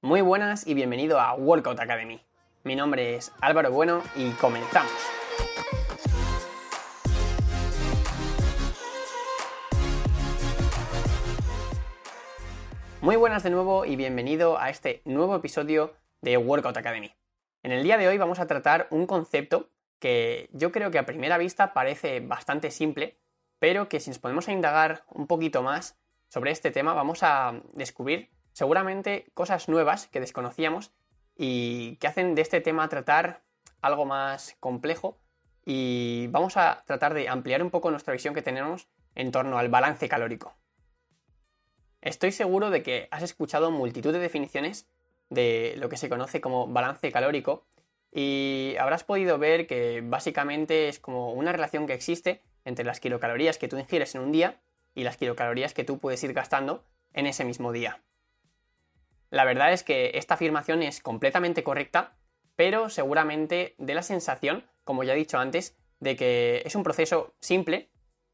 Muy buenas y bienvenido a Workout Academy. Mi nombre es Álvaro Bueno y comenzamos. Muy buenas de nuevo y bienvenido a este nuevo episodio de Workout Academy. En el día de hoy vamos a tratar un concepto que yo creo que a primera vista parece bastante simple, pero que si nos ponemos a indagar un poquito más sobre este tema vamos a descubrir seguramente cosas nuevas que desconocíamos y que hacen de este tema tratar algo más complejo y vamos a tratar de ampliar un poco nuestra visión que tenemos en torno al balance calórico. Estoy seguro de que has escuchado multitud de definiciones de lo que se conoce como balance calórico y habrás podido ver que básicamente es como una relación que existe entre las kilocalorías que tú ingieres en un día y las kilocalorías que tú puedes ir gastando en ese mismo día. La verdad es que esta afirmación es completamente correcta, pero seguramente de la sensación, como ya he dicho antes, de que es un proceso simple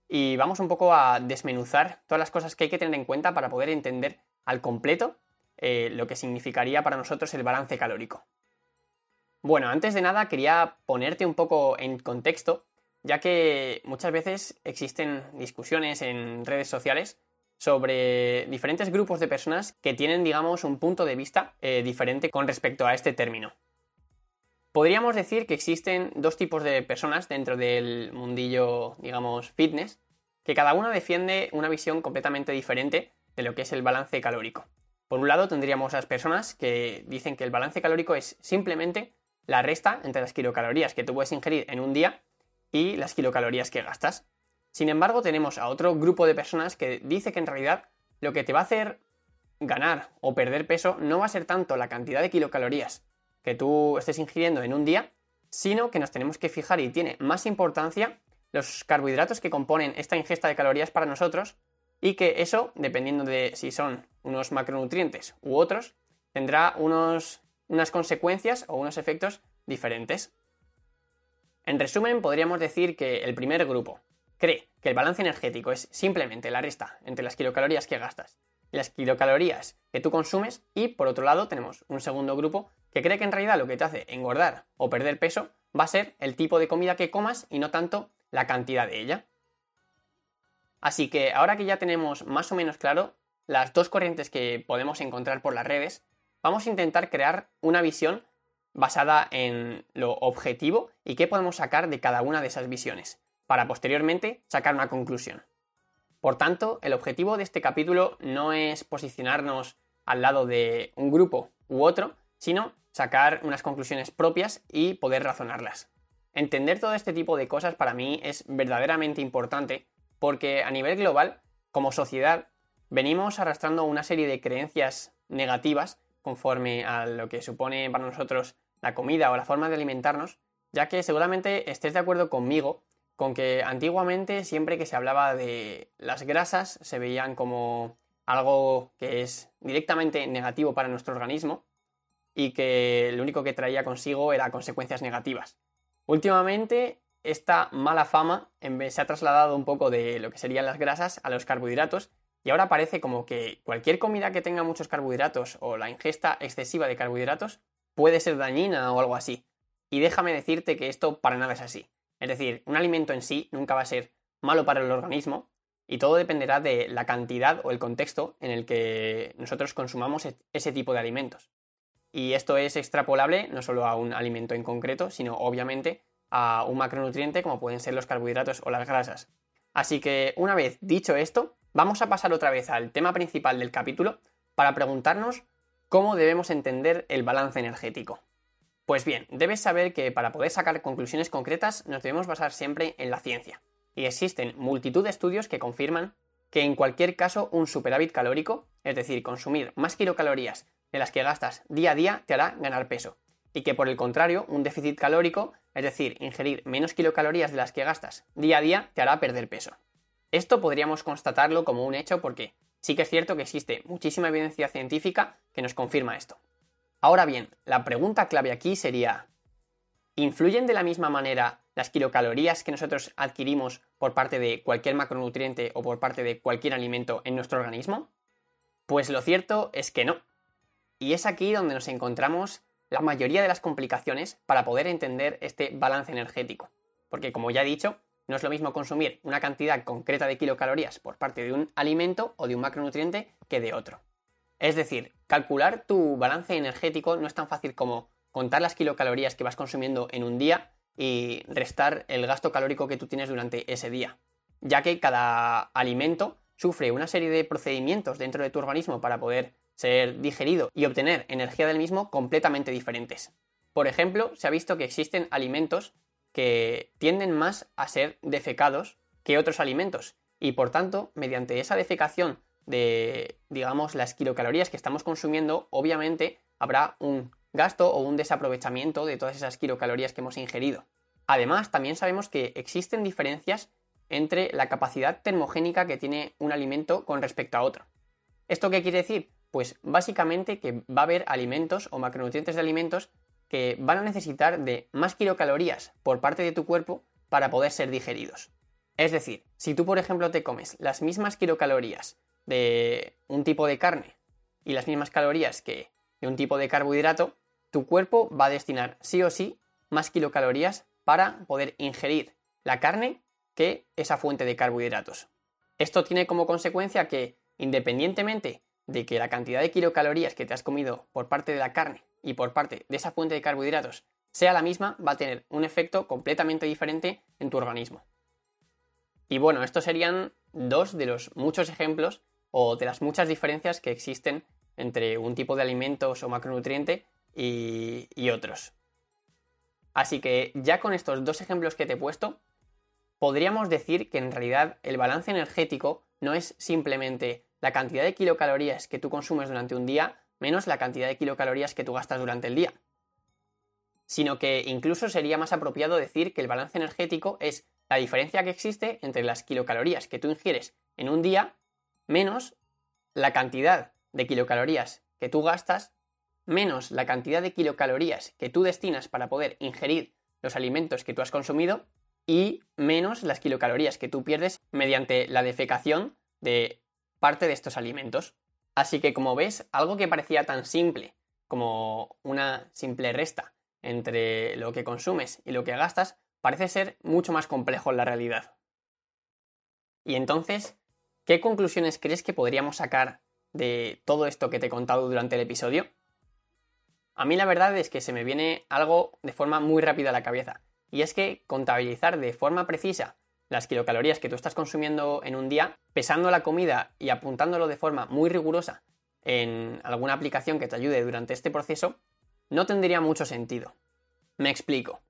y vamos un poco a desmenuzar todas las cosas que hay que tener en cuenta para poder entender al completo eh, lo que significaría para nosotros el balance calórico. Bueno, antes de nada quería ponerte un poco en contexto, ya que muchas veces existen discusiones en redes sociales sobre diferentes grupos de personas que tienen, digamos, un punto de vista eh, diferente con respecto a este término. Podríamos decir que existen dos tipos de personas dentro del mundillo, digamos, fitness, que cada una defiende una visión completamente diferente de lo que es el balance calórico. Por un lado tendríamos las personas que dicen que el balance calórico es simplemente la resta entre las kilocalorías que tú puedes ingerir en un día y las kilocalorías que gastas. Sin embargo, tenemos a otro grupo de personas que dice que en realidad lo que te va a hacer ganar o perder peso no va a ser tanto la cantidad de kilocalorías que tú estés ingiriendo en un día, sino que nos tenemos que fijar y tiene más importancia los carbohidratos que componen esta ingesta de calorías para nosotros y que eso, dependiendo de si son unos macronutrientes u otros, tendrá unos, unas consecuencias o unos efectos diferentes. En resumen, podríamos decir que el primer grupo cree que el balance energético es simplemente la resta entre las kilocalorías que gastas y las kilocalorías que tú consumes y por otro lado tenemos un segundo grupo que cree que en realidad lo que te hace engordar o perder peso va a ser el tipo de comida que comas y no tanto la cantidad de ella. Así que ahora que ya tenemos más o menos claro las dos corrientes que podemos encontrar por las redes, vamos a intentar crear una visión basada en lo objetivo y qué podemos sacar de cada una de esas visiones, para posteriormente sacar una conclusión. Por tanto, el objetivo de este capítulo no es posicionarnos al lado de un grupo u otro, sino sacar unas conclusiones propias y poder razonarlas. Entender todo este tipo de cosas para mí es verdaderamente importante porque a nivel global, como sociedad, venimos arrastrando una serie de creencias negativas conforme a lo que supone para nosotros la comida o la forma de alimentarnos, ya que seguramente estés de acuerdo conmigo con que antiguamente siempre que se hablaba de las grasas se veían como algo que es directamente negativo para nuestro organismo y que lo único que traía consigo era consecuencias negativas. Últimamente, esta mala fama se ha trasladado un poco de lo que serían las grasas a los carbohidratos y ahora parece como que cualquier comida que tenga muchos carbohidratos o la ingesta excesiva de carbohidratos puede ser dañina o algo así. Y déjame decirte que esto para nada es así. Es decir, un alimento en sí nunca va a ser malo para el organismo y todo dependerá de la cantidad o el contexto en el que nosotros consumamos e-, ese tipo de alimentos. Y esto es extrapolable no solo a un alimento en concreto, sino obviamente a un macronutriente como pueden ser los carbohidratos o las grasas. Así que una vez dicho esto, vamos a pasar otra vez al tema principal del capítulo para preguntarnos cómo debemos entender el balance energético. Pues bien, debes saber que para poder sacar conclusiones concretas nos debemos basar siempre en la ciencia. Y existen multitud de estudios que confirman que en cualquier caso un superávit calórico, es decir, consumir más kilocalorías de las que gastas día a día, te hará ganar peso. Y que por el contrario, un déficit calórico, es decir, ingerir menos kilocalorías de las que gastas día a día, te hará perder peso. Esto podríamos constatarlo como un hecho porque sí que es cierto que existe muchísima evidencia científica que nos confirma esto. Ahora bien, la pregunta clave aquí sería, ¿influyen de la misma manera las kilocalorías que nosotros adquirimos por parte de cualquier macronutriente o por parte de cualquier alimento en nuestro organismo? Pues lo cierto es que no. Y es aquí donde nos encontramos la mayoría de las complicaciones para poder entender este balance energético. Porque como ya he dicho, no es lo mismo consumir una cantidad concreta de kilocalorías por parte de un alimento o de un macronutriente que de otro. Es decir, calcular tu balance energético no es tan fácil como contar las kilocalorías que vas consumiendo en un día y restar el gasto calórico que tú tienes durante ese día, ya que cada alimento sufre una serie de procedimientos dentro de tu organismo para poder ser digerido y obtener energía del mismo completamente diferentes. Por ejemplo, se ha visto que existen alimentos que tienden más a ser defecados que otros alimentos y por tanto, mediante esa defecación de, digamos, las kilocalorías que estamos consumiendo, obviamente habrá un gasto o un desaprovechamiento de todas esas kilocalorías que hemos ingerido. Además, también sabemos que existen diferencias entre la capacidad termogénica que tiene un alimento con respecto a otro. ¿Esto qué quiere decir? Pues básicamente que va a haber alimentos o macronutrientes de alimentos que van a necesitar de más kilocalorías por parte de tu cuerpo para poder ser digeridos. Es decir, si tú por ejemplo te comes las mismas kilocalorías de un tipo de carne y las mismas calorías que de un tipo de carbohidrato, tu cuerpo va a destinar sí o sí más kilocalorías para poder ingerir la carne que esa fuente de carbohidratos. Esto tiene como consecuencia que, independientemente de que la cantidad de kilocalorías que te has comido por parte de la carne y por parte de esa fuente de carbohidratos sea la misma, va a tener un efecto completamente diferente en tu organismo. Y bueno, estos serían dos de los muchos ejemplos o de las muchas diferencias que existen entre un tipo de alimentos o macronutriente y, y otros. Así que ya con estos dos ejemplos que te he puesto, podríamos decir que en realidad el balance energético no es simplemente la cantidad de kilocalorías que tú consumes durante un día menos la cantidad de kilocalorías que tú gastas durante el día, sino que incluso sería más apropiado decir que el balance energético es la diferencia que existe entre las kilocalorías que tú ingieres en un día menos la cantidad de kilocalorías que tú gastas menos la cantidad de kilocalorías que tú destinas para poder ingerir los alimentos que tú has consumido y menos las kilocalorías que tú pierdes mediante la defecación de parte de estos alimentos. Así que como ves, algo que parecía tan simple como una simple resta entre lo que consumes y lo que gastas, parece ser mucho más complejo en la realidad. Y entonces, ¿qué conclusiones crees que podríamos sacar de todo esto que te he contado durante el episodio? A mí la verdad es que se me viene algo de forma muy rápida a la cabeza, y es que contabilizar de forma precisa las kilocalorías que tú estás consumiendo en un día, pesando la comida y apuntándolo de forma muy rigurosa en alguna aplicación que te ayude durante este proceso, no tendría mucho sentido. Me explico.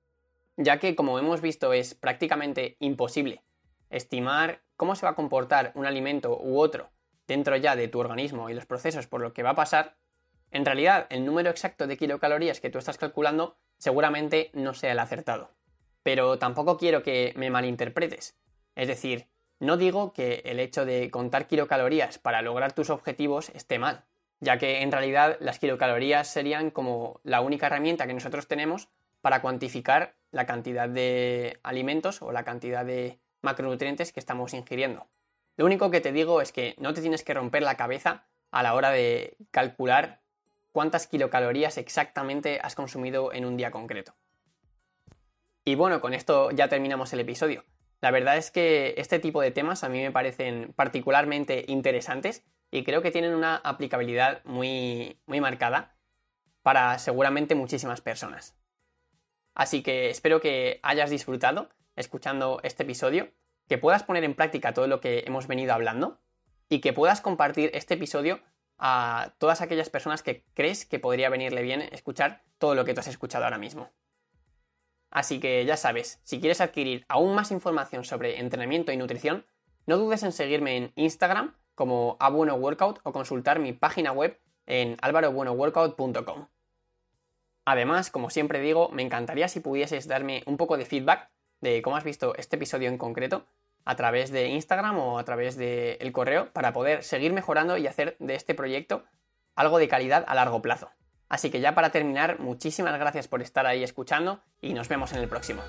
Ya que, como hemos visto, es prácticamente imposible estimar cómo se va a comportar un alimento u otro dentro ya de tu organismo y los procesos por lo que va a pasar, en realidad el número exacto de kilocalorías que tú estás calculando seguramente no sea el acertado pero tampoco quiero que me malinterpretes. Es decir, no digo que el hecho de contar kilocalorías para lograr tus objetivos esté mal, ya que en realidad las kilocalorías serían como la única herramienta que nosotros tenemos para cuantificar la cantidad de alimentos o la cantidad de macronutrientes que estamos ingiriendo. Lo único que te digo es que no te tienes que romper la cabeza a la hora de calcular cuántas kilocalorías exactamente has consumido en un día concreto. Y bueno, con esto ya terminamos el episodio. La verdad es que este tipo de temas a mí me parecen particularmente interesantes y creo que tienen una aplicabilidad muy, muy marcada para seguramente muchísimas personas. Así que espero que hayas disfrutado escuchando este episodio, que puedas poner en práctica todo lo que hemos venido hablando y que puedas compartir este episodio a todas aquellas personas que crees que podría venirle bien escuchar todo lo que tú has escuchado ahora mismo. Así que ya sabes, si quieres adquirir aún más información sobre entrenamiento y nutrición, no dudes en seguirme en Instagram como Abueno Workout o consultar mi página web en alvarobuenoworkout.com. Además, como siempre digo, me encantaría si pudieses darme un poco de feedback de cómo has visto este episodio en concreto a través de Instagram o a través del correo para poder seguir mejorando y hacer de este proyecto algo de calidad a largo plazo. Así que ya para terminar, muchísimas gracias por estar ahí escuchando y nos vemos en el próximo.